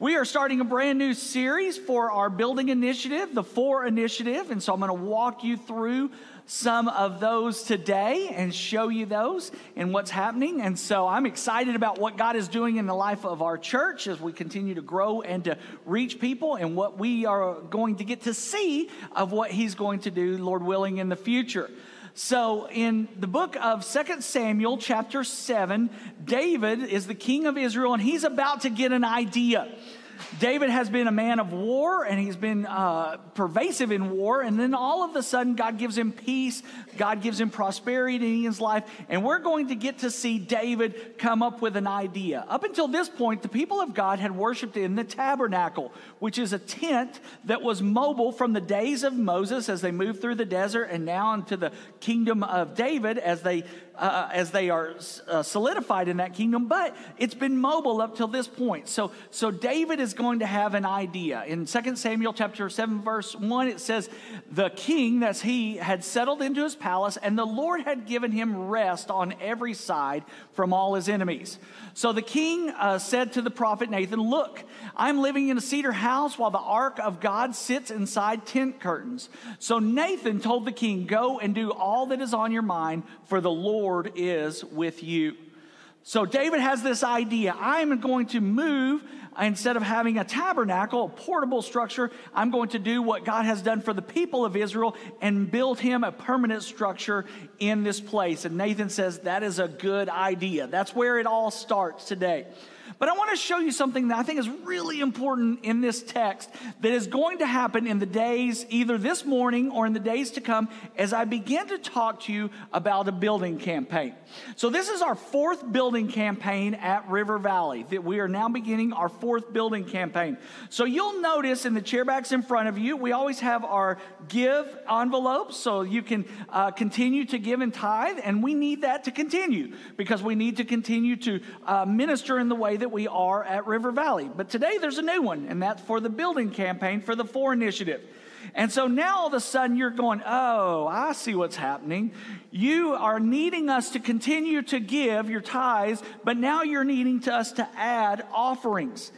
We are starting a brand new series for our building initiative, the FOR Initiative. And so I'm going to walk you through some of those today and show you those and what's happening. And so I'm excited about what God is doing in the life of our church as we continue to grow and to reach people and what we are going to get to see of what He's going to do, Lord willing, in the future. So, in the book of 2 Samuel, chapter 7, David is the king of Israel and he's about to get an idea. David has been a man of war and he's been uh, pervasive in war. And then all of a sudden, God gives him peace, God gives him prosperity in his life. And we're going to get to see David come up with an idea. Up until this point, the people of God had worshiped in the tabernacle, which is a tent that was mobile from the days of Moses as they moved through the desert and now into the kingdom of David as they uh, as they are uh, solidified in that kingdom, but it's been mobile up till this point. So, so David is going to have an idea. In 2 Samuel chapter 7, verse 1, it says, The king, that's he, had settled into his palace, and the Lord had given him rest on every side from all his enemies. So the king uh, said to the prophet Nathan, Look, I'm living in a cedar house while the ark of God sits inside tent curtains. So Nathan told the king, Go and do all that is on your mind, for the Lord is with you. So David has this idea I'm going to move instead of having a tabernacle, a portable structure, I'm going to do what God has done for the people of Israel and build him a permanent structure in this place. And Nathan says that is a good idea. That's where it all starts today. But I want to show you something that I think is really important in this text that is going to happen in the days, either this morning or in the days to come, as I begin to talk to you about a building campaign. So, this is our fourth building campaign at River Valley, that we are now beginning our fourth building campaign. So, you'll notice in the chairbacks in front of you, we always have our give envelopes so you can uh, continue to give and tithe, and we need that to continue because we need to continue to uh, minister in the way that we are at River Valley. But today there's a new one, and that's for the building campaign for the FOR Initiative. And so now all of a sudden you're going, oh, I see what's happening. You are needing us to continue to give your tithes, but now you're needing to us to add offerings.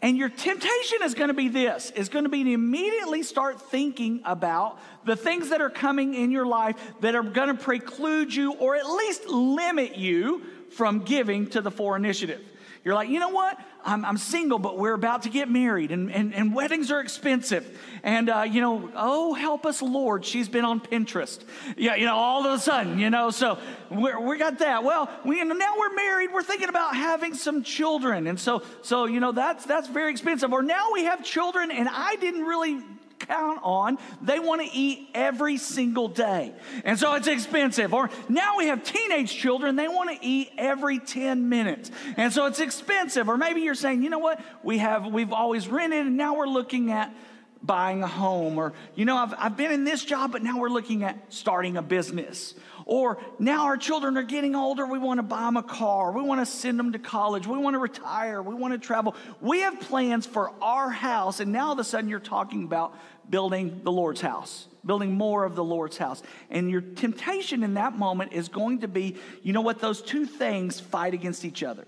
And your temptation is going to be this, is going to be to immediately start thinking about the things that are coming in your life that are going to preclude you or at least limit you from giving to the FOR initiative. You're like, you know what? I'm, I'm single, but we're about to get married, and, and, and weddings are expensive. And, uh, you know, oh, help us, Lord. She's been on Pinterest. Yeah, you know, all of a sudden, you know, so we're, we got that. Well, we, now we're married. We're thinking about having some children. And so, so, you know, that's, that's very expensive. Or now we have children, and I didn't really count on. They want to eat every single day. And so it's expensive. Or now we have teenage children, they want to eat every 10 minutes. And so it's expensive. Or maybe you're saying, you know what? We have, we've always rented and now we're looking at buying a home. Or, you know, I've, I've been in this job, but now we're looking at starting a business. Or now our children are getting older, we want to buy them a car, we want to send them to college, we want to retire, we want to travel. We have plans for our house, and now all of a sudden you're talking about building the Lord's house, building more of the Lord's house. And your temptation in that moment is going to be you know what? Those two things fight against each other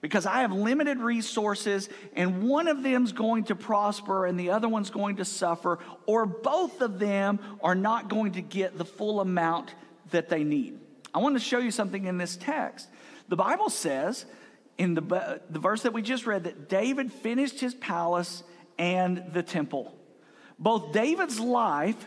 because I have limited resources and one of them's going to prosper and the other one's going to suffer, or both of them are not going to get the full amount that they need. I want to show you something in this text. The Bible says in the, the verse that we just read that David finished his palace and the temple. Both David's life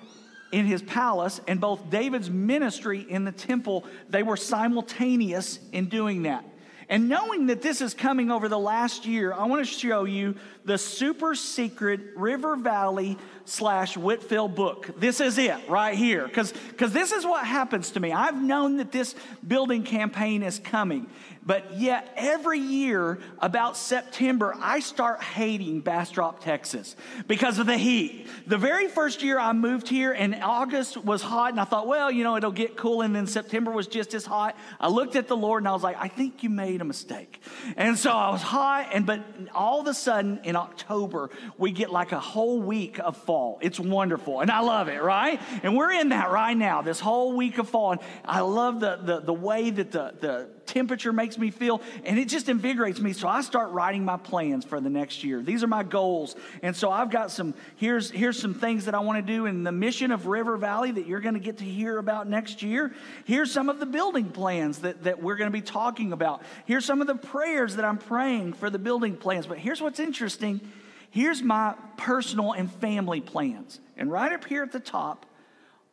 in his palace and both David's ministry in the temple, they were simultaneous in doing that. And knowing that this is coming over the last year, I want to show you the super secret River Valley slash Whitfill book. This is it right here. Because this is what happens to me. I've known that this building campaign is coming. But yet, every year about September, I start hating Bastrop, Texas because of the heat. The very first year I moved here, and August was hot, and I thought, well, you know, it'll get cool, and then September was just as hot. I looked at the Lord and I was like, I think you made a mistake. And so I was hot, and but all of a sudden in October, we get like a whole week of fall. It's wonderful, and I love it, right? And we're in that right now, this whole week of fall. And I love the, the, the way that the, the temperature makes me feel, and it just invigorates me. So I start writing my plans for the next year. These are my goals. And so I've got some, here's, here's some things that I want to do in the mission of River Valley that you're going to get to hear about next year. Here's some of the building plans that, that we're going to be talking about. Here's some of the prayers that I'm praying for the building plans. But here's what's interesting. Here's my personal and family plans. And right up here at the top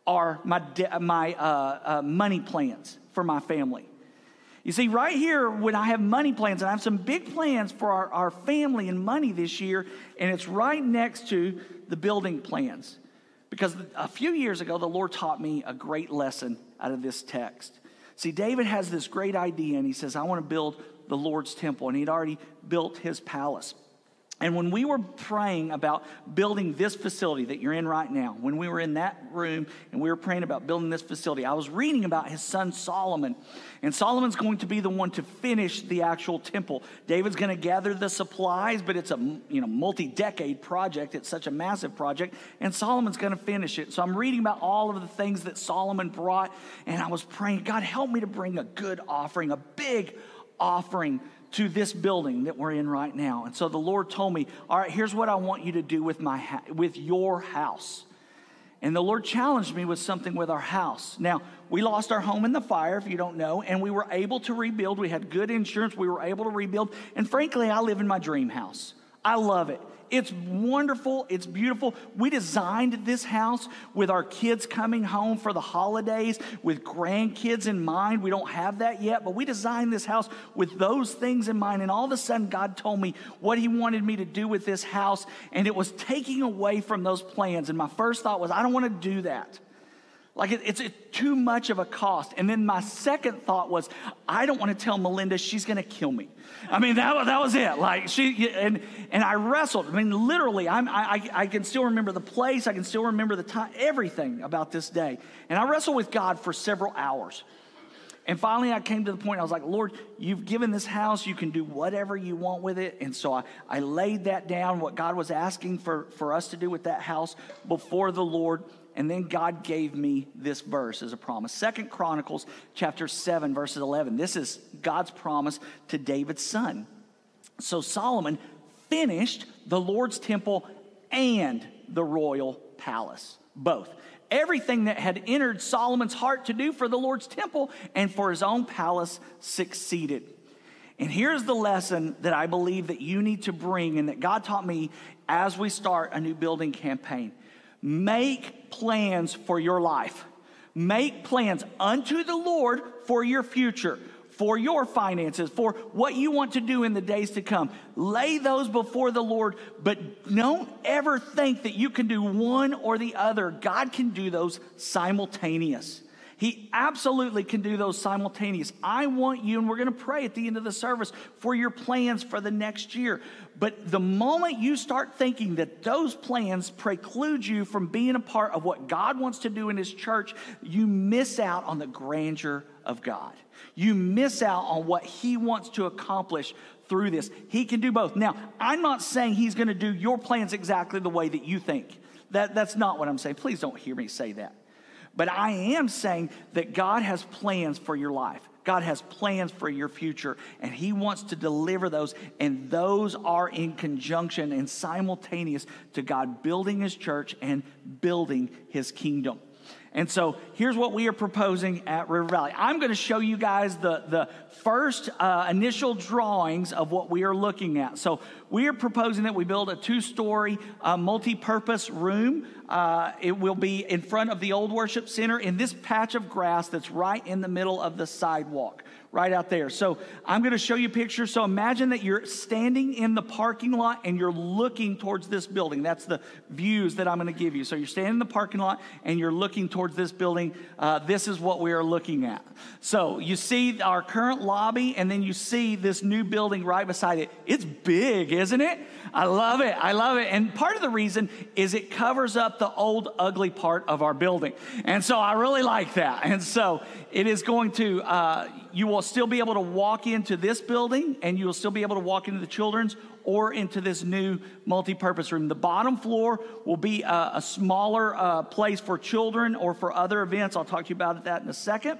are my, de- my uh, uh, money plans for my family. You see, right here, when I have money plans, and I have some big plans for our, our family and money this year, and it's right next to the building plans. Because a few years ago, the Lord taught me a great lesson out of this text. See, David has this great idea, and he says, I want to build the Lord's temple, and he'd already built his palace. And when we were praying about building this facility that you're in right now, when we were in that room and we were praying about building this facility, I was reading about his son Solomon. And Solomon's going to be the one to finish the actual temple. David's going to gather the supplies, but it's a you know multi-decade project. It's such a massive project, and Solomon's going to finish it. So I'm reading about all of the things that Solomon brought, and I was praying, God, help me to bring a good offering, a big offering to this building that we're in right now. And so the Lord told me, "All right, here's what I want you to do with my ha- with your house." And the Lord challenged me with something with our house. Now, we lost our home in the fire, if you don't know, and we were able to rebuild. We had good insurance. We were able to rebuild. And frankly, I live in my dream house. I love it. It's wonderful. It's beautiful. We designed this house with our kids coming home for the holidays, with grandkids in mind. We don't have that yet, but we designed this house with those things in mind. And all of a sudden, God told me what He wanted me to do with this house, and it was taking away from those plans. And my first thought was, I don't want to do that. Like it, it's, too much of a cost. And then my second thought was, I don't want to tell Melinda she's going to kill me. I mean, that, that was it. Like she, and, and I wrestled. I mean, literally, I'm, I, I can still remember the place. I can still remember the time, everything about this day. And I wrestled with God for several hours. And finally, I came to the point, I was like, Lord, you've given this house, you can do whatever you want with it. And so I, I laid that down, what God was asking for, for us to do with that house before the Lord. And then God gave me this verse as a promise. Second Chronicles chapter 7, verses 11. This is God's promise to David's son. So Solomon finished the Lord's temple and the royal palace, both. Everything that had entered Solomon's heart to do for the Lord's temple and for his own palace succeeded. And here's the lesson that I believe that you need to bring and that God taught me as we start a new building campaign. Make plans for your life. Make plans unto the Lord for your future, for your finances, for what you want to do in the days to come. Lay those before the Lord, but don't ever think that you can do one or the other. God can do those simultaneous. He absolutely can do those simultaneous. I want you, and we're going to pray at the end of the service for your plans for the next year. But the moment you start thinking that those plans preclude you from being a part of what God wants to do in His church, you miss out on the grandeur of God. You miss out on what He wants to accomplish through this. He can do both. Now, I'm not saying He's going to do your plans exactly the way that you think. That, that's not what I'm saying. Please don't hear me say that. But I am saying that God has plans for your life. God has plans for your future, and He wants to deliver those, and those are in conjunction and simultaneous to God building His church and building His kingdom. And so here's what we are proposing at River Valley. I'm going to show you guys the, the first uh, initial drawings of what we are looking at. So we are proposing that we build a two story uh, multi purpose room. Uh, it will be in front of the old worship center in this patch of grass that's right in the middle of the sidewalk right out there. So I'm going to show you pictures. So imagine that you're standing in the parking lot and you're looking towards this building. That's the views that I'm going to give you. So you're standing in the parking lot and you're looking towards this building. Uh, this is what we are looking at. So you see our current lobby and then you see this new building right beside it. It's big, isn't it? I love it. I love it. And part of the reason is it covers up the old, ugly part of our building. And so I really like that. And so it is going to, uh, you will still be able to walk into this building and you will still be able to walk into the children's or into this new multi-purpose room. The bottom floor will be a, a smaller uh, place for children or for other events. I'll talk to you about that in a second.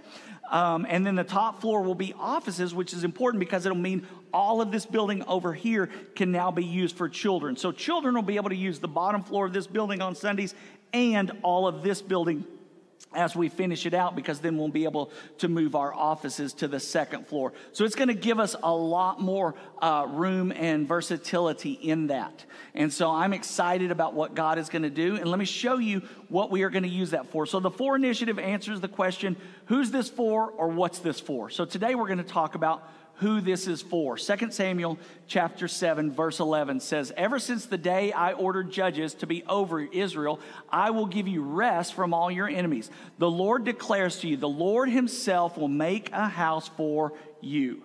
Um, and then the top floor will be offices, which is important because it'll mean all of this building over here can now be used for children. So children will be able to use the bottom floor of this building on Sundays and all of this building as we finish it out because then we'll be able to move our offices to the second floor. So it's going to give us a lot more uh, room and versatility in that. And so I'm excited about what God is going to do. And let me show you what we are going to use that for. So the FOR initiative answers the question who's this for or what's this for? So today we're going to talk about who this is for. 2 Samuel chapter 7 verse 11 says, "Ever since the day I ordered judges to be over Israel, I will give you rest from all your enemies. The Lord declares to you, the Lord himself will make a house for you."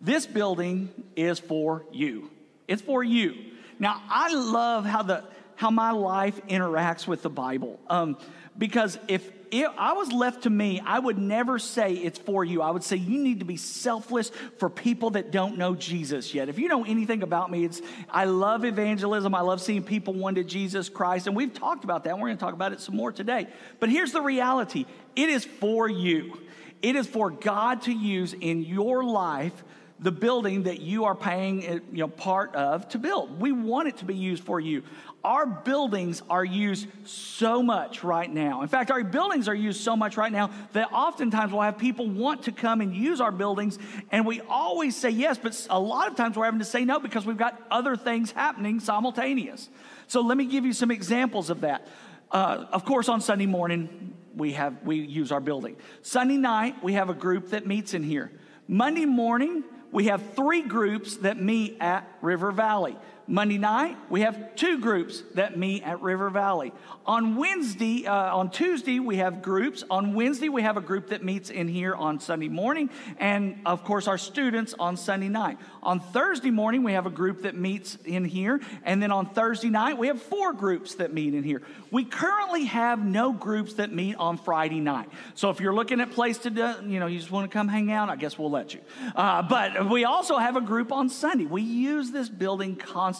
This building is for you. It's for you. Now, I love how the how my life interacts with the Bible. Um, because if if I was left to me, I would never say it's for you. I would say you need to be selfless for people that don't know Jesus yet. If you know anything about me, it's I love evangelism. I love seeing people won to Jesus Christ. And we've talked about that. And we're going to talk about it some more today. But here's the reality it is for you, it is for God to use in your life the building that you are paying you know, part of to build. We want it to be used for you. Our buildings are used so much right now. In fact, our buildings are used so much right now that oftentimes we'll have people want to come and use our buildings, and we always say yes, but a lot of times we're having to say no because we've got other things happening simultaneous. So let me give you some examples of that. Uh, of course, on Sunday morning, we have we use our building. Sunday night, we have a group that meets in here. Monday morning, we have three groups that meet at River Valley. Monday night, we have two groups that meet at River Valley. On Wednesday, uh, on Tuesday, we have groups. On Wednesday, we have a group that meets in here on Sunday morning, and of course, our students on Sunday night. On Thursday morning, we have a group that meets in here, and then on Thursday night, we have four groups that meet in here. We currently have no groups that meet on Friday night. So if you're looking at place to do, you know, you just want to come hang out, I guess we'll let you. Uh, but we also have a group on Sunday. We use this building constantly.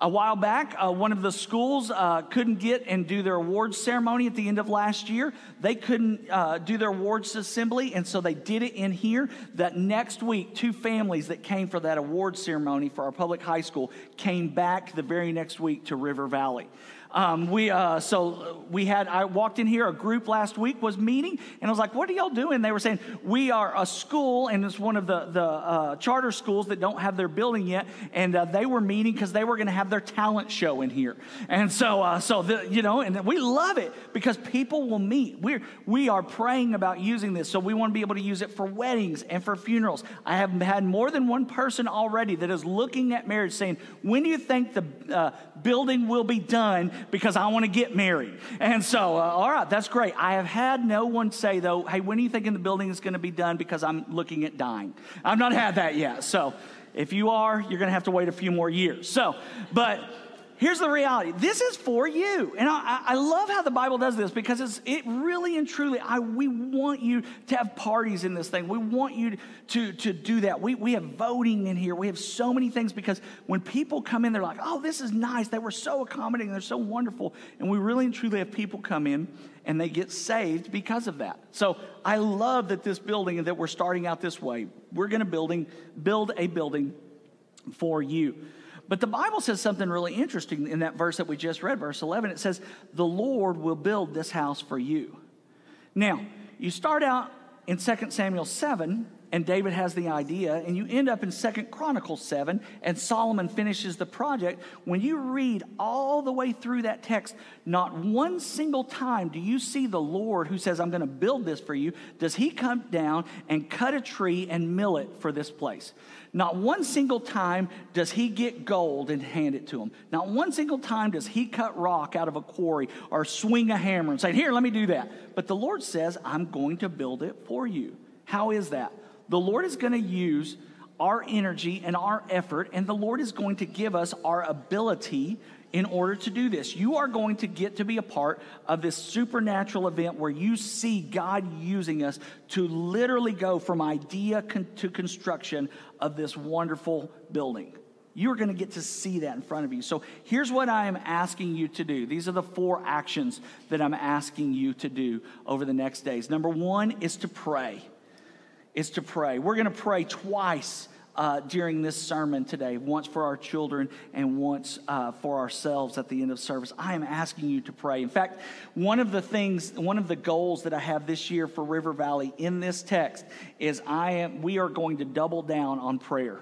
A while back, uh, one of the schools uh, couldn't get and do their awards ceremony at the end of last year. They couldn't uh, do their awards assembly, and so they did it in here. That next week, two families that came for that awards ceremony for our public high school came back the very next week to River Valley. Um, we uh, so we had I walked in here. A group last week was meeting, and I was like, "What are y'all doing?" They were saying, "We are a school, and it's one of the the uh, charter schools that don't have their building yet." And uh, they were meeting because they were going to have their talent show in here. And so uh, so the, you know, and we love it because people will meet. We're we are praying about using this, so we want to be able to use it for weddings and for funerals. I have had more than one person already that is looking at marriage, saying, "When do you think the uh, building will be done?" Because I want to get married. And so, uh, all right, that's great. I have had no one say, though, hey, when are you thinking the building is going to be done because I'm looking at dying? I've not had that yet. So, if you are, you're going to have to wait a few more years. So, but here's the reality. This is for you. And i, I love how the bible does this because it's, it really and truly I, we want you to have parties in this thing. We want you to, to do that. We, we have voting in here. We have so many things because when people come in they're like oh this is nice. They were so accommodating. They're so wonderful. And we really and truly have people come in and they get saved because of that. So i love that this building that we're starting out this way. We're going to building build a building for you but the Bible says something really interesting in that verse that we just read, verse 11. It says, The Lord will build this house for you. Now, you start out in 2 Samuel 7, and David has the idea, and you end up in Second Chronicles 7, and Solomon finishes the project. When you read all the way through that text, not one single time do you see the Lord who says, I'm going to build this for you, does he come down and cut a tree and mill it for this place. Not one single time does he get gold and hand it to him. Not one single time does he cut rock out of a quarry or swing a hammer and say, Here, let me do that. But the Lord says, I'm going to build it for you. How is that? The Lord is going to use our energy and our effort, and the Lord is going to give us our ability in order to do this. You are going to get to be a part of this supernatural event where you see God using us to literally go from idea con- to construction of this wonderful building. You're going to get to see that in front of you. So here's what I am asking you to do. These are the four actions that I'm asking you to do over the next days. Number one is to pray. Is to pray. We're going to pray twice uh, during this sermon today, once for our children and once uh, for ourselves at the end of service. I am asking you to pray. In fact, one of the things, one of the goals that I have this year for River Valley in this text is I am, we are going to double down on prayer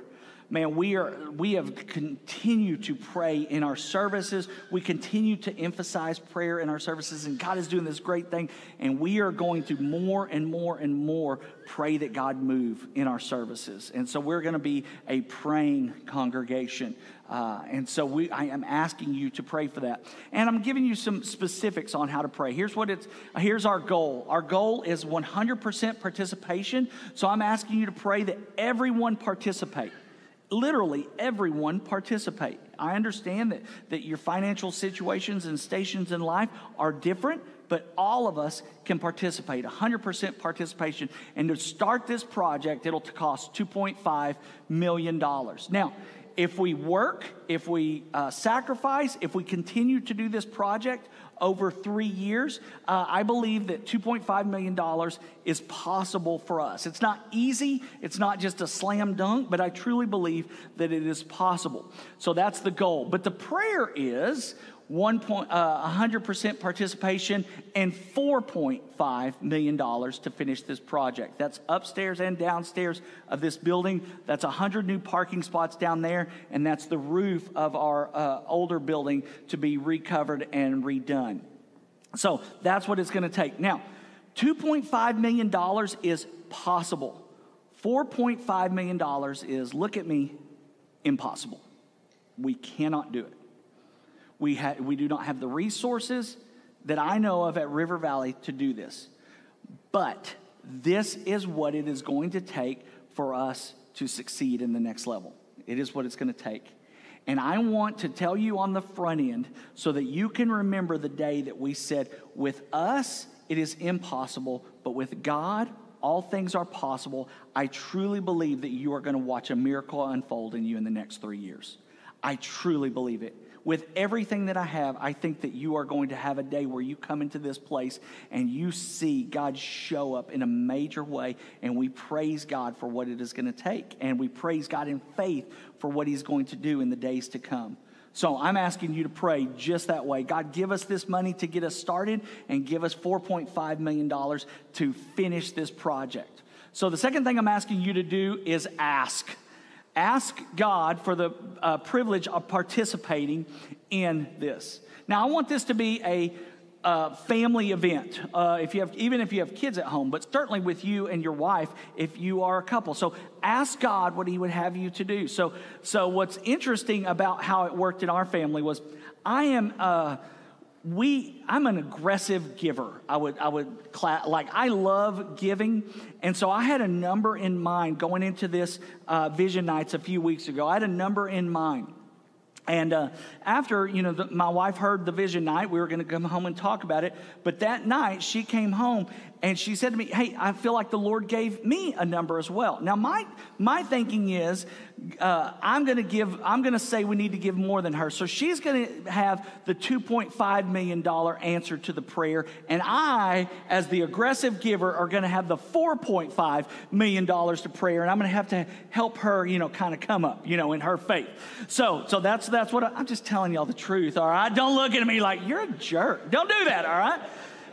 man, we are we have continued to pray in our services. We continue to emphasize prayer in our services, and God is doing this great thing. And we are going to more and more and more pray that God move in our services. And so we're going to be a praying congregation. Uh, and so we, I am asking you to pray for that. And I'm giving you some specifics on how to pray. Here's what it's, here's our goal. Our goal is 100% participation. So I'm asking you to pray that everyone participate literally everyone participate. I understand that, that your financial situations and stations in life are different, but all of us can participate 100% participation. And to start this project, it'll cost $2.5 million. Now, if we work, if we uh, sacrifice, if we continue to do this project, over three years, uh, I believe that $2.5 million is possible for us. It's not easy, it's not just a slam dunk, but I truly believe that it is possible. So that's the goal. But the prayer is one point, uh, 100% participation and $4.5 million to finish this project. That's upstairs and downstairs of this building. That's 100 new parking spots down there, and that's the roof of our uh, older building to be recovered and redone. So that's what it's going to take. Now, $2.5 million is possible. $4.5 million is, look at me, impossible. We cannot do it. We, ha- we do not have the resources that I know of at River Valley to do this. But this is what it is going to take for us to succeed in the next level. It is what it's going to take. And I want to tell you on the front end so that you can remember the day that we said, with us, it is impossible, but with God, all things are possible. I truly believe that you are going to watch a miracle unfold in you in the next three years. I truly believe it with everything that I have, I think that you are going to have a day where you come into this place and you see God show up in a major way. And we praise God for what it is going to take. And we praise God in faith for what He's going to do in the days to come. So I'm asking you to pray just that way. God, give us this money to get us started and give us $4.5 million to finish this project. So the second thing I'm asking you to do is ask ask God for the uh, privilege of participating in this. Now, I want this to be a uh, family event. Uh, if you have, even if you have kids at home, but certainly with you and your wife, if you are a couple. So ask God what He would have you to do. So, so what's interesting about how it worked in our family was, I am. We i'm an aggressive giver. I would i would like i love giving. And so i had a number in mind going into this uh, vision nights a few weeks ago. I had a number in mind. And uh, after you know the, my wife heard the vision night we were going to come home and talk about it. But that night she came home and she said to me hey i feel like the lord gave me a number as well now my my thinking is uh, I'm going to give, I'm going to say we need to give more than her. So she's going to have the $2.5 million answer to the prayer. And I, as the aggressive giver, are going to have the $4.5 million to prayer. And I'm going to have to help her, you know, kind of come up, you know, in her faith. So, so that's, that's what I, am just telling y'all the truth. All right. Don't look at me like you're a jerk. Don't do that. All right.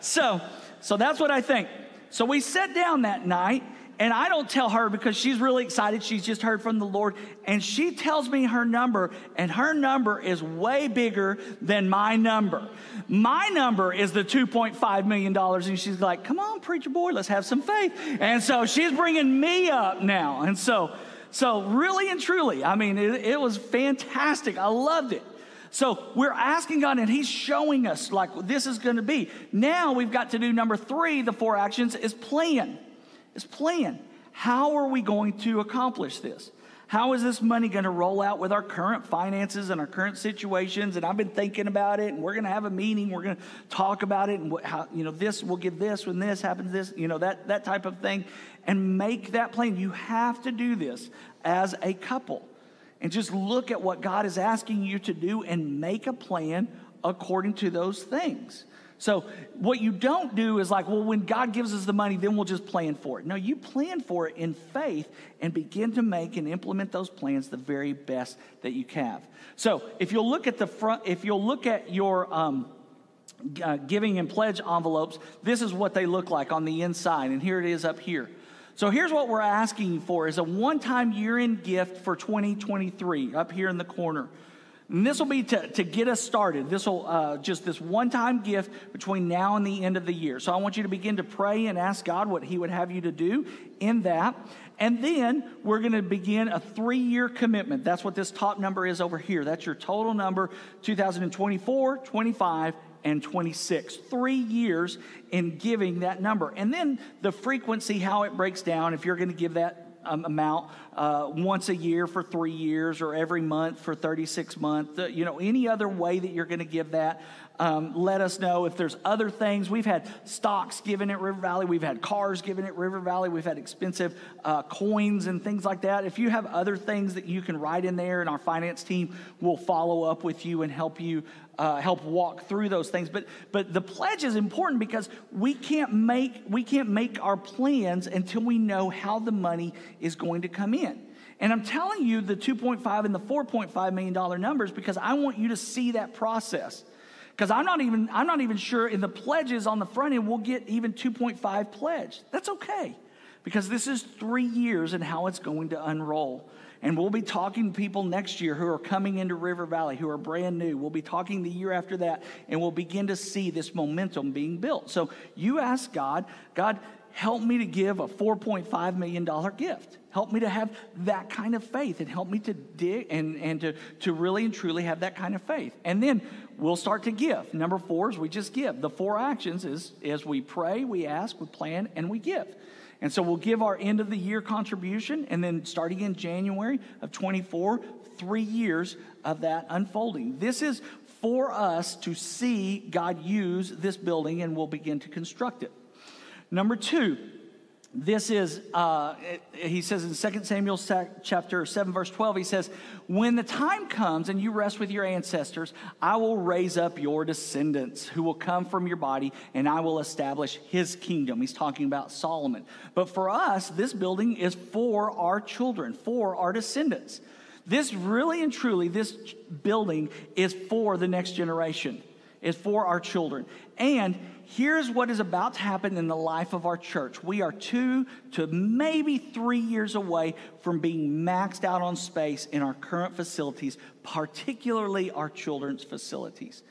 So, so that's what I think. So we sat down that night And I don't tell her because she's really excited. She's just heard from the Lord. And she tells me her number, and her number is way bigger than my number. My number is the $2.5 million. And she's like, come on, preacher boy, let's have some faith. And so she's bringing me up now. And so, so really and truly, I mean, it, it was fantastic. I loved it. So we're asking God, and He's showing us like this is going to be. Now we've got to do number three, the four actions, is plan. Is plan. How are we going to accomplish this? How is this money going to roll out with our current finances and our current situations? And I've been thinking about it, and we're going to have a meeting. We're going to talk about it, and how you know this will give this when this happens, this you know that that type of thing, and make that plan. You have to do this as a couple and just look at what God is asking you to do and make a plan according to those things. So, what you don't do is like, well, when God gives us the money, then we'll just plan for it. No, you plan for it in faith and begin to make and implement those plans the very best that you have. So, if you'll look at the front, if you'll look at your um, uh, giving and pledge envelopes, this is what they look like on the inside, and here it is up here. So here's what we're asking for is a one-time year-end gift for 2023 up here in the corner. And this will be to, to get us started. This will uh, just this one-time gift between now and the end of the year. So I want you to begin to pray and ask God what He would have you to do in that. And then we're going to begin a three year commitment. That's what this top number is over here. That's your total number 2024, 25, and 26. Three years in giving that number. And then the frequency, how it breaks down, if you're going to give that um, amount uh, once a year for three years or every month for 36 months, uh, you know, any other way that you're going to give that. Um, let us know if there's other things. We've had stocks given at River Valley. We've had cars given at River Valley. We've had expensive uh, coins and things like that. If you have other things that you can write in there, and our finance team will follow up with you and help you uh, help walk through those things. But but the pledge is important because we can't make we can't make our plans until we know how the money is going to come in. And I'm telling you the 2.5 and the 4.5 million dollar numbers because I want you to see that process. Because I'm not even I'm not even sure in the pledges on the front end we'll get even 2.5 pledge. That's okay. Because this is three years and how it's going to unroll. And we'll be talking to people next year who are coming into River Valley, who are brand new. We'll be talking the year after that, and we'll begin to see this momentum being built. So you ask God, God, help me to give a $4.5 million gift. Help me to have that kind of faith and help me to dig and, and to, to really and truly have that kind of faith. And then we'll start to give. Number four is we just give. The four actions is, is we pray, we ask, we plan, and we give. And so we'll give our end of the year contribution, and then starting in January of 24, three years of that unfolding. This is for us to see God use this building, and we'll begin to construct it. Number two, this is, uh, he says in 2 Samuel chapter 7, verse 12, he says, When the time comes and you rest with your ancestors, I will raise up your descendants who will come from your body, and I will establish his kingdom. He's talking about Solomon. But for us, this building is for our children, for our descendants. This really and truly, this building is for the next generation, is for our children. And here's what is about to happen in the life of our church. We are two to maybe three years away from being maxed out on space in our current facilities, particularly our children's facilities.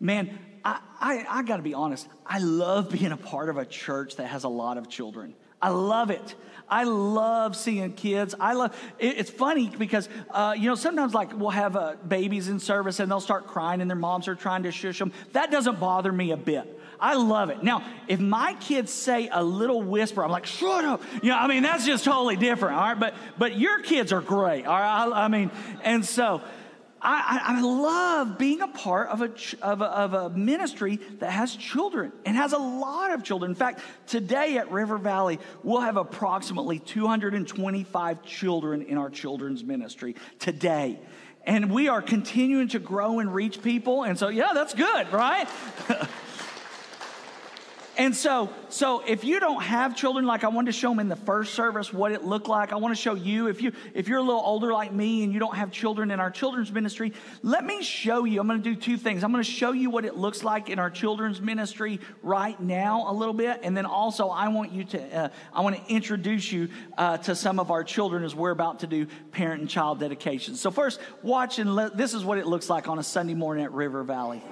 Man, I, I, I got to be honest, I love being a part of a church that has a lot of children. I love it. I love seeing kids. I love. It, it's funny because uh, you know sometimes like we'll have uh, babies in service and they'll start crying and their moms are trying to shush them. That doesn't bother me a bit. I love it. Now, if my kids say a little whisper, I'm like, shut up. You know, I mean, that's just totally different. All right. But, but your kids are great. All right. I, I mean, and so I, I, I, love being a part of a, of, a, of a ministry that has children and has a lot of children. In fact, today at River Valley, we'll have approximately 225 children in our children's ministry today. And we are continuing to grow and reach people. And so, yeah, that's good, right? And so, so if you don't have children, like I wanted to show them in the first service what it looked like. I want to show you if you if you're a little older like me and you don't have children in our children's ministry, let me show you. I'm going to do two things. I'm going to show you what it looks like in our children's ministry right now a little bit, and then also I want you to uh, I want to introduce you uh, to some of our children as we're about to do parent and child dedications. So first, watch and let, this is what it looks like on a Sunday morning at River Valley.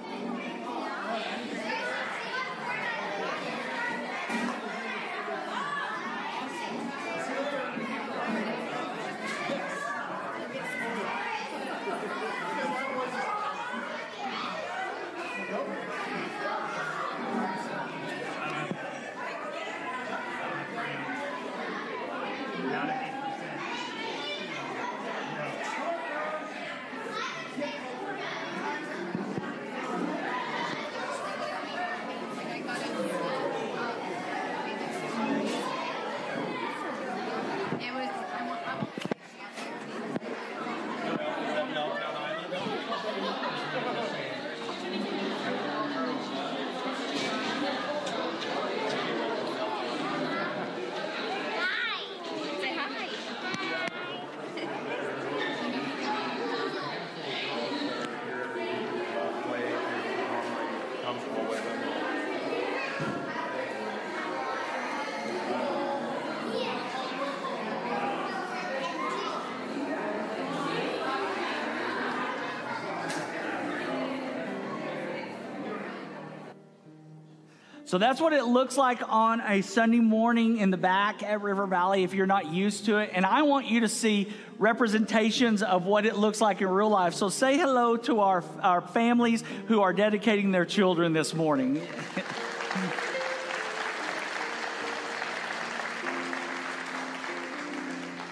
So that's what it looks like on a Sunday morning in the back at River Valley if you're not used to it. And I want you to see representations of what it looks like in real life. So say hello to our, our families who are dedicating their children this morning.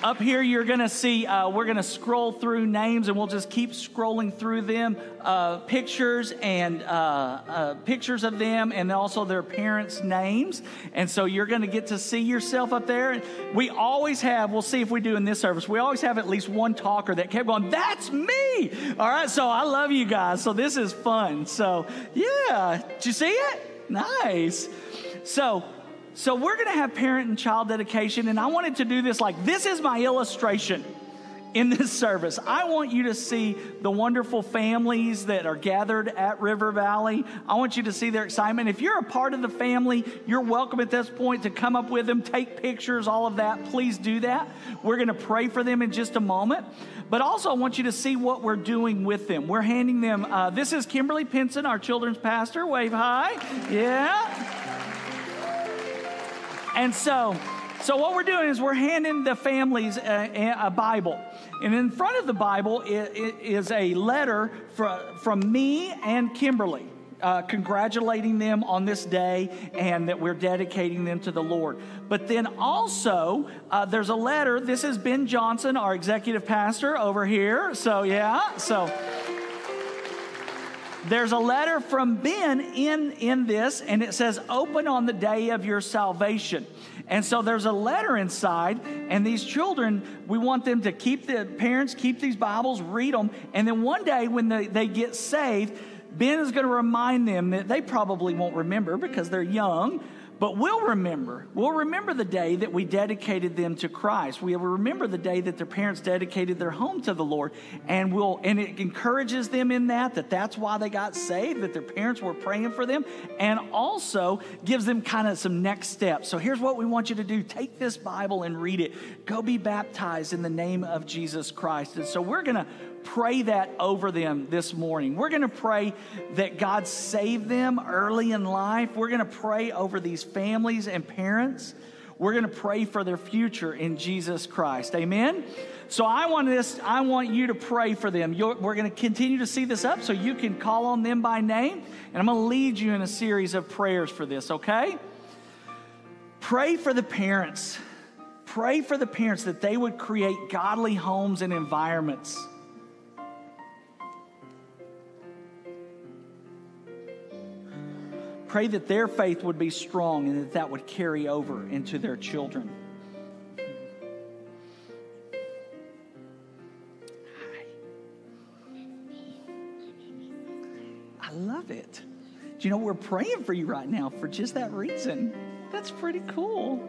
Up here, you're going to see, uh, we're going to scroll through names and we'll just keep scrolling through them. Uh, pictures and uh, uh pictures of them and also their parents' names. And so you're going to get to see yourself up there. We always have, we'll see if we do in this service, we always have at least one talker that kept going, That's me. All right, so I love you guys. So this is fun. So, yeah, did you see it? Nice. So, so we're going to have parent and child dedication, and I wanted to do this like this is my illustration in this service. I want you to see the wonderful families that are gathered at River Valley. I want you to see their excitement. If you're a part of the family, you're welcome at this point to come up with them, take pictures, all of that. Please do that. We're going to pray for them in just a moment. But also, I want you to see what we're doing with them. We're handing them, uh, this is Kimberly Pinson, our children's pastor. Wave high. Yeah. And so, so what we're doing is we're handing the families a, a Bible. And in front of the Bible is a letter from, from me and Kimberly. Uh, congratulating them on this day and that we're dedicating them to the Lord. But then also, uh, there's a letter. This is Ben Johnson, our executive pastor over here. So, yeah. So, there's a letter from Ben in, in this, and it says, Open on the day of your salvation. And so there's a letter inside, and these children, we want them to keep the parents, keep these Bibles, read them, and then one day when they, they get saved, Ben is going to remind them that they probably won't remember because they're young, but we'll remember. We'll remember the day that we dedicated them to Christ. We will remember the day that their parents dedicated their home to the Lord. And we'll and it encourages them in that that that's why they got saved, that their parents were praying for them, and also gives them kind of some next steps. So here's what we want you to do. Take this Bible and read it. Go be baptized in the name of Jesus Christ. And so we're going to pray that over them this morning. We're going to pray that God save them early in life. We're going to pray over these families and parents. We're going to pray for their future in Jesus Christ. Amen. So I want this I want you to pray for them. You're, we're going to continue to see this up so you can call on them by name and I'm going to lead you in a series of prayers for this, okay? Pray for the parents. Pray for the parents that they would create godly homes and environments Pray that their faith would be strong and that that would carry over into their children. I love it. Do you know we're praying for you right now for just that reason? That's pretty cool.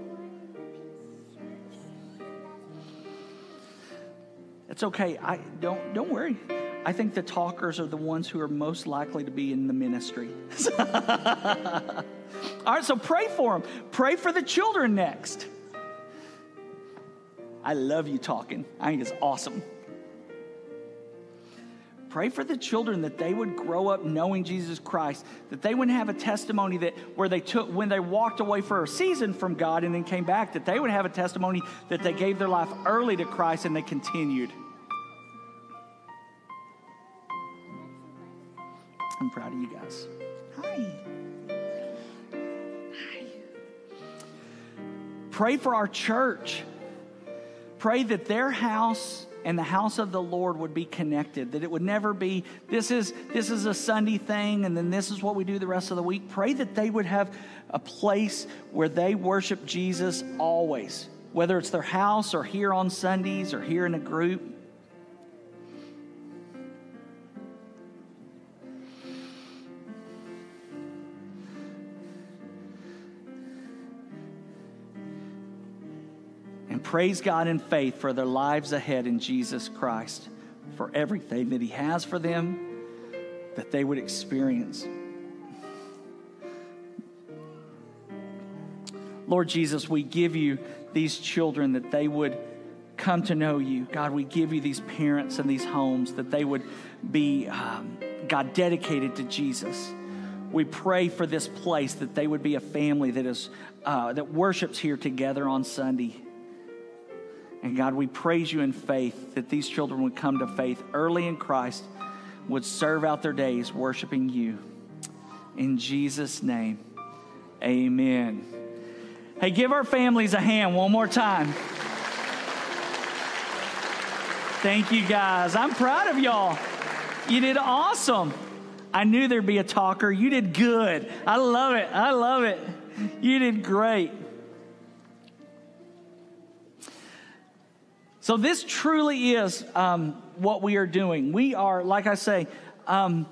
It's okay. I don't don't worry. I think the talkers are the ones who are most likely to be in the ministry. All right, so pray for them. Pray for the children next. I love you talking. I think it's awesome. Pray for the children that they would grow up knowing Jesus Christ, that they wouldn't have a testimony that where they took, when they walked away for a season from God and then came back, that they would have a testimony that they gave their life early to Christ and they continued. I'm proud of you guys. Hi. Hi. Pray for our church. Pray that their house and the house of the Lord would be connected, that it would never be this is this is a Sunday thing and then this is what we do the rest of the week. Pray that they would have a place where they worship Jesus always, whether it's their house or here on Sundays or here in a group. Praise God in faith for their lives ahead in Jesus Christ, for everything that He has for them, that they would experience. Lord Jesus, we give you these children that they would come to know you. God, we give you these parents and these homes that they would be, um, God, dedicated to Jesus. We pray for this place that they would be a family that is uh, that worships here together on Sunday. And God, we praise you in faith that these children would come to faith early in Christ, would serve out their days worshiping you. In Jesus' name, amen. Hey, give our families a hand one more time. Thank you guys. I'm proud of y'all. You did awesome. I knew there'd be a talker. You did good. I love it. I love it. You did great. So, this truly is um, what we are doing. We are, like I say, um,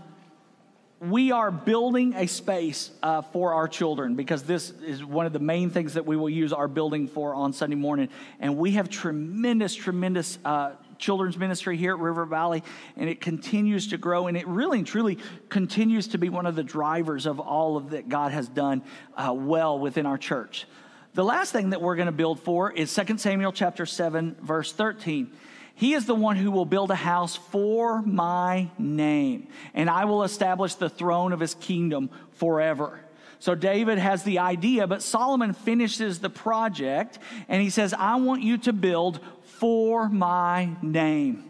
we are building a space uh, for our children because this is one of the main things that we will use our building for on Sunday morning. And we have tremendous, tremendous uh, children's ministry here at River Valley, and it continues to grow. And it really and truly continues to be one of the drivers of all of that God has done uh, well within our church. The last thing that we're going to build for is 2 Samuel chapter 7 verse 13. He is the one who will build a house for my name, and I will establish the throne of his kingdom forever. So David has the idea, but Solomon finishes the project and he says, I want you to build for my name.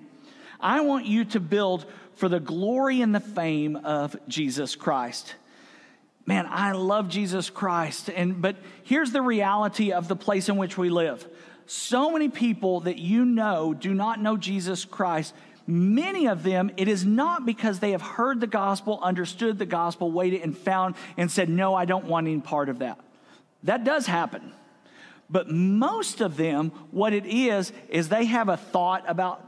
I want you to build for the glory and the fame of Jesus Christ man, I love Jesus Christ. And but here's the reality of the place in which we live. So many people that you know do not know Jesus Christ. Many of them, it is not because they have heard the gospel, understood the gospel, waited and found and said, No, I don't want any part of that. That does happen. But most of them, what it is, is they have a thought about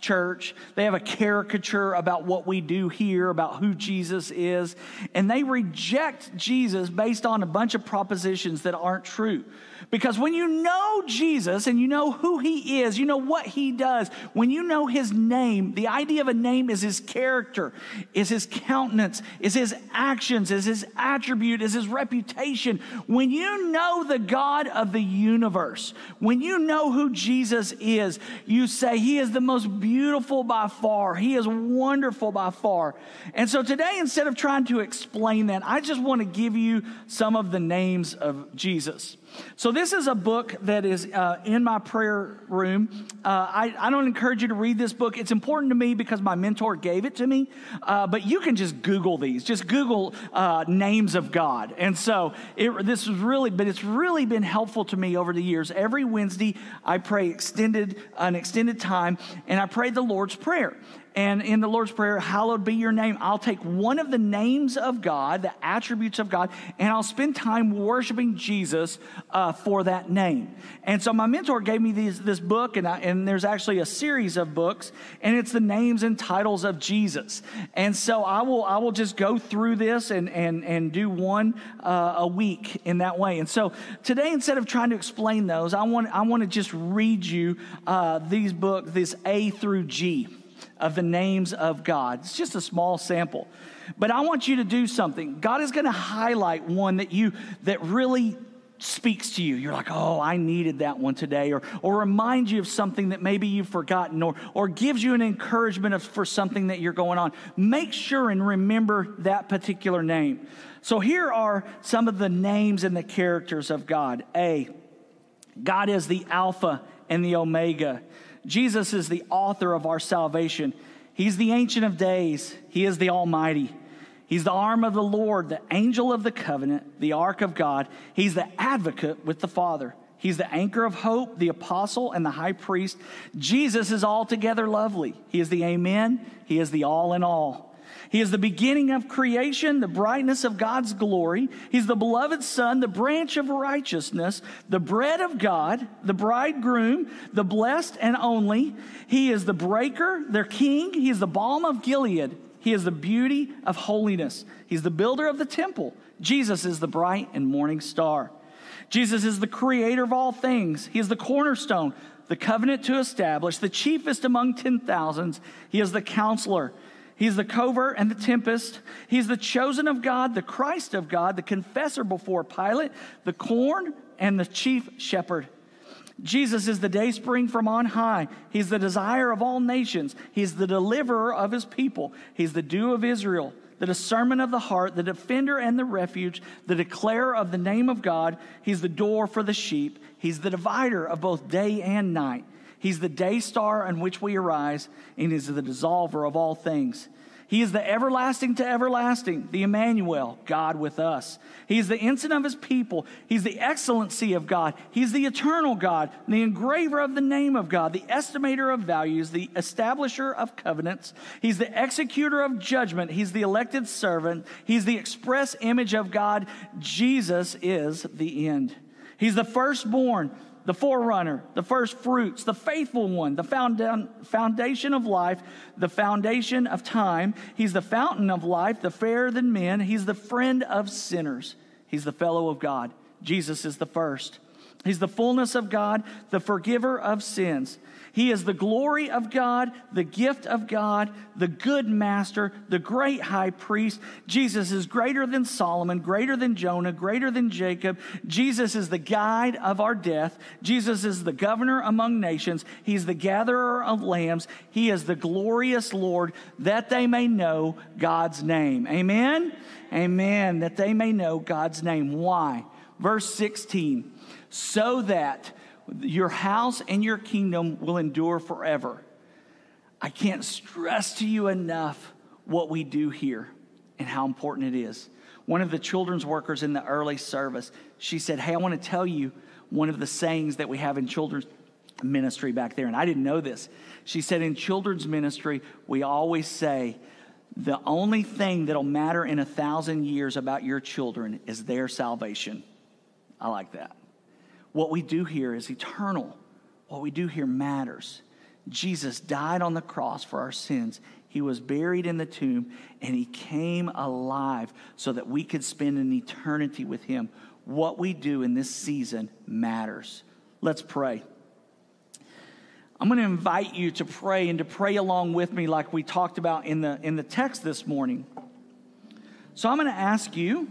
church. They have a caricature about what we do here, about who Jesus is, and they reject Jesus based on a bunch of propositions that aren't true. Because when you know Jesus and you know who he is, you know what he does, when you know his name, the idea of a name is his character, is his countenance, is his actions, is his attribute, is his reputation. When you know the God of the universe, when you know who Jesus is, you say he is the most beautiful by far, he is wonderful by far. And so today, instead of trying to explain that, I just want to give you some of the names of Jesus. So, this is a book that is uh, in my prayer room. Uh, I, I, don't encourage you to read this book. It's important to me because my mentor gave it to me. Uh, but you can just Google these, just Google uh, names of God. And so, it, this is really, but it's really been helpful to me over the years. Every Wednesday, I pray extended, an extended time, and I pray the Lord's Prayer. And in the Lord's Prayer, hallowed be your name, I'll take one of the names of God, the attributes of God, and I'll spend time worshiping Jesus uh, for that name. And so my mentor gave me these, this book, and, I, and there's actually a series of books, and it's the names and titles of Jesus. And so I will, I will just go through this and, and, and do one uh, a week in that way. And so today, instead of trying to explain those, I want, I want to just read you uh, these books, this A through G of the names of God. It's just a small sample. But I want you to do something. God is going to highlight one that you that really speaks to you. You're like, oh, I needed that one today, or, or remind you of something that maybe you've forgotten, or, or gives you an encouragement of, for something that you're going on. Make sure and remember that particular name. So here are some of the names and the characters of God. A, God is the Alpha and the Omega. Jesus is the author of our salvation. He's the Ancient of Days, He is the Almighty. He's the arm of the Lord, the angel of the covenant, the ark of God. He's the advocate with the Father. He's the anchor of hope, the apostle, and the high priest. Jesus is altogether lovely. He is the Amen. He is the all in all. He is the beginning of creation, the brightness of God's glory. He's the beloved Son, the branch of righteousness, the bread of God, the bridegroom, the blessed and only. He is the breaker, their king. He is the balm of Gilead. He is the beauty of holiness. He's the builder of the temple. Jesus is the bright and morning star. Jesus is the creator of all things. He is the cornerstone, the covenant to establish, the chiefest among ten thousands. He is the counselor. He's the covert and the tempest. He's the chosen of God, the Christ of God, the confessor before Pilate, the corn, and the chief shepherd. Jesus is the day spring from on high. He's the desire of all nations. He's the deliverer of his people. He's the dew of Israel, the discernment of the heart, the defender and the refuge, the declarer of the name of God. He's the door for the sheep. He's the divider of both day and night. He's the day star on which we arise, and is the dissolver of all things. He is the everlasting to everlasting, the Emmanuel, God with us. He is the ensign of his people. He's the excellency of God. He's the eternal God, the engraver of the name of God, the estimator of values, the establisher of covenants. He's the executor of judgment. He's the elected servant. He's the express image of God. Jesus is the end. He's the firstborn the forerunner, the first fruits, the faithful one, the foundation of life, the foundation of time. He's the fountain of life, the fairer than men. He's the friend of sinners. He's the fellow of God. Jesus is the first. He's the fullness of God, the forgiver of sins. He is the glory of God, the gift of God, the good master, the great high priest. Jesus is greater than Solomon, greater than Jonah, greater than Jacob. Jesus is the guide of our death. Jesus is the governor among nations. He's the gatherer of lambs. He is the glorious Lord that they may know God's name. Amen? Amen. That they may know God's name. Why? Verse 16. So that your house and your kingdom will endure forever. I can't stress to you enough what we do here and how important it is. One of the children's workers in the early service, she said, Hey, I want to tell you one of the sayings that we have in children's ministry back there. And I didn't know this. She said, In children's ministry, we always say, the only thing that'll matter in a thousand years about your children is their salvation. I like that. What we do here is eternal. What we do here matters. Jesus died on the cross for our sins. He was buried in the tomb and he came alive so that we could spend an eternity with him. What we do in this season matters. Let's pray. I'm going to invite you to pray and to pray along with me, like we talked about in the, in the text this morning. So I'm going to ask you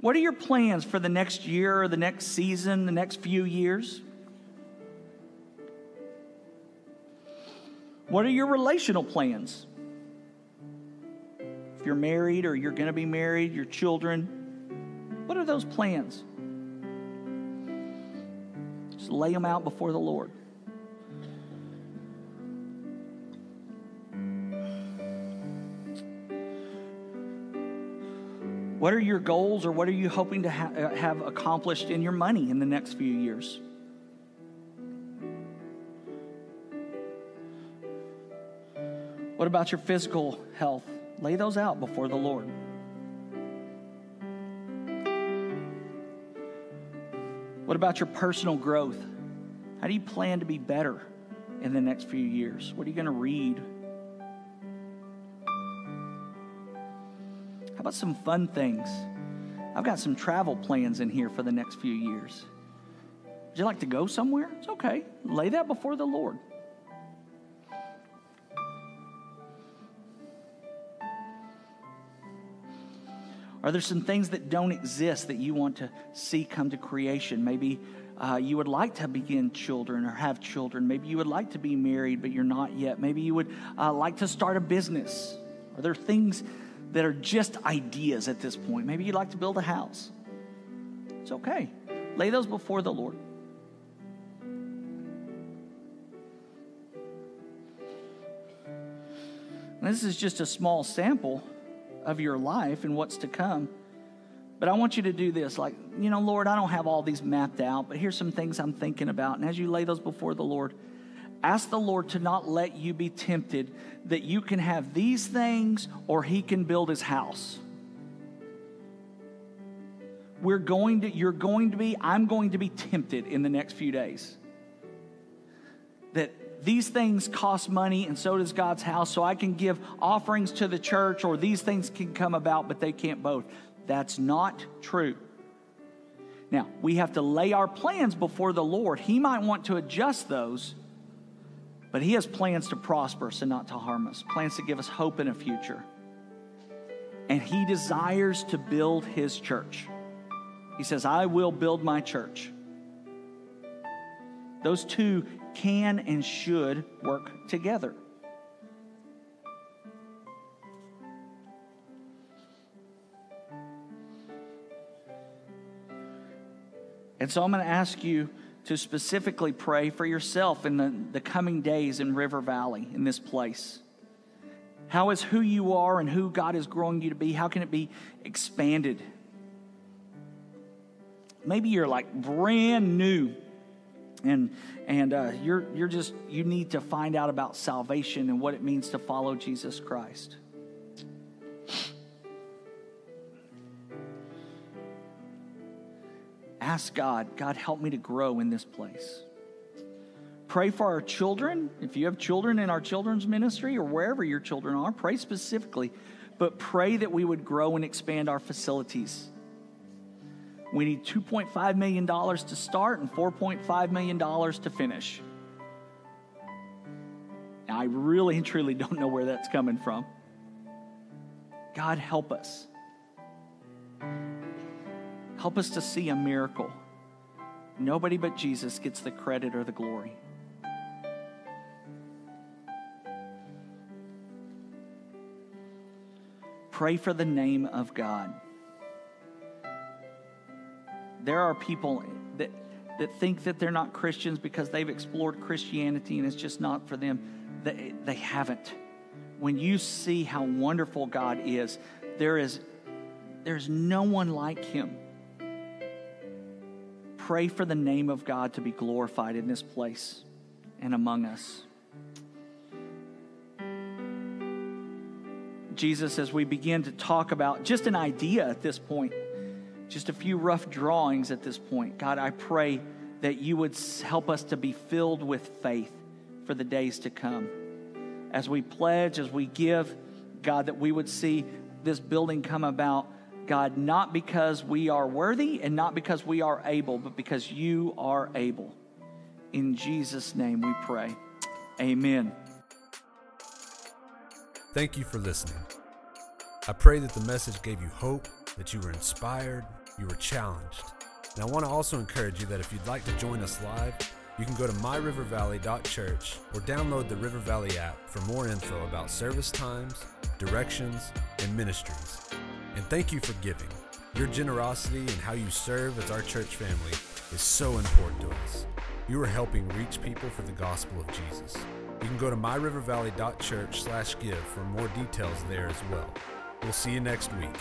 what are your plans for the next year or the next season, the next few years? What are your relational plans? If you're married or you're going to be married, your children, what are those plans? Just lay them out before the Lord. What are your goals or what are you hoping to ha- uh, have accomplished in your money in the next few years? What about your physical health? Lay those out before the Lord. What about your personal growth? How do you plan to be better in the next few years? What are you going to read? About some fun things? I've got some travel plans in here for the next few years. Would you like to go somewhere? It's okay. Lay that before the Lord. Are there some things that don't exist that you want to see come to creation? Maybe uh, you would like to begin children or have children. Maybe you would like to be married, but you're not yet. Maybe you would uh, like to start a business. Are there things that are just ideas at this point? Maybe you'd like to build a house. It's okay. Lay those before the Lord. This is just a small sample of your life and what's to come. But I want you to do this like, you know, Lord, I don't have all these mapped out, but here's some things I'm thinking about. And as you lay those before the Lord, ask the Lord to not let you be tempted that you can have these things or he can build his house. We're going to, you're going to be, I'm going to be tempted in the next few days. That these things cost money and so does God's house, so I can give offerings to the church, or these things can come about, but they can't both. That's not true. Now, we have to lay our plans before the Lord. He might want to adjust those, but He has plans to prosper us and not to harm us, plans to give us hope in a future. And He desires to build His church. He says, I will build my church. Those two can and should work together. And so I'm going to ask you to specifically pray for yourself in the, the coming days in River Valley, in this place. How is who you are and who God is growing you to be, how can it be expanded? Maybe you're like brand new and and uh, you're you're just you need to find out about salvation and what it means to follow Jesus Christ. Ask God, God, help me to grow in this place. Pray for our children. If you have children in our children's ministry or wherever your children are, pray specifically, but pray that we would grow and expand our facilities we need $2.5 million to start and $4.5 million to finish. Now, I really and truly don't know where that's coming from. God, help us. Help us to see a miracle. Nobody but Jesus gets the credit or the glory. Pray for the name of God there are people that, that think that they're not Christians because they've explored Christianity and it's just not for them. They, they haven't. When you see how wonderful God is, there is there's no one like him. Pray for the name of God to be glorified in this place and among us. Jesus, as we begin to talk about just an idea at this point, just a few rough drawings at this point. God, I pray that you would help us to be filled with faith for the days to come. As we pledge, as we give, God, that we would see this building come about, God, not because we are worthy and not because we are able, but because you are able. In Jesus' name we pray. Amen. Thank you for listening. I pray that the message gave you hope, that you were inspired, you were challenged. And I want to also encourage you that if you'd like to join us live, you can go to myrivervalley.church or download the River Valley app for more info about service times, directions, and ministries. And thank you for giving. Your generosity and how you serve as our church family is so important to us. You are helping reach people for the gospel of Jesus. You can go to myrivervalley.church/give for more details there as well. We'll see you next week.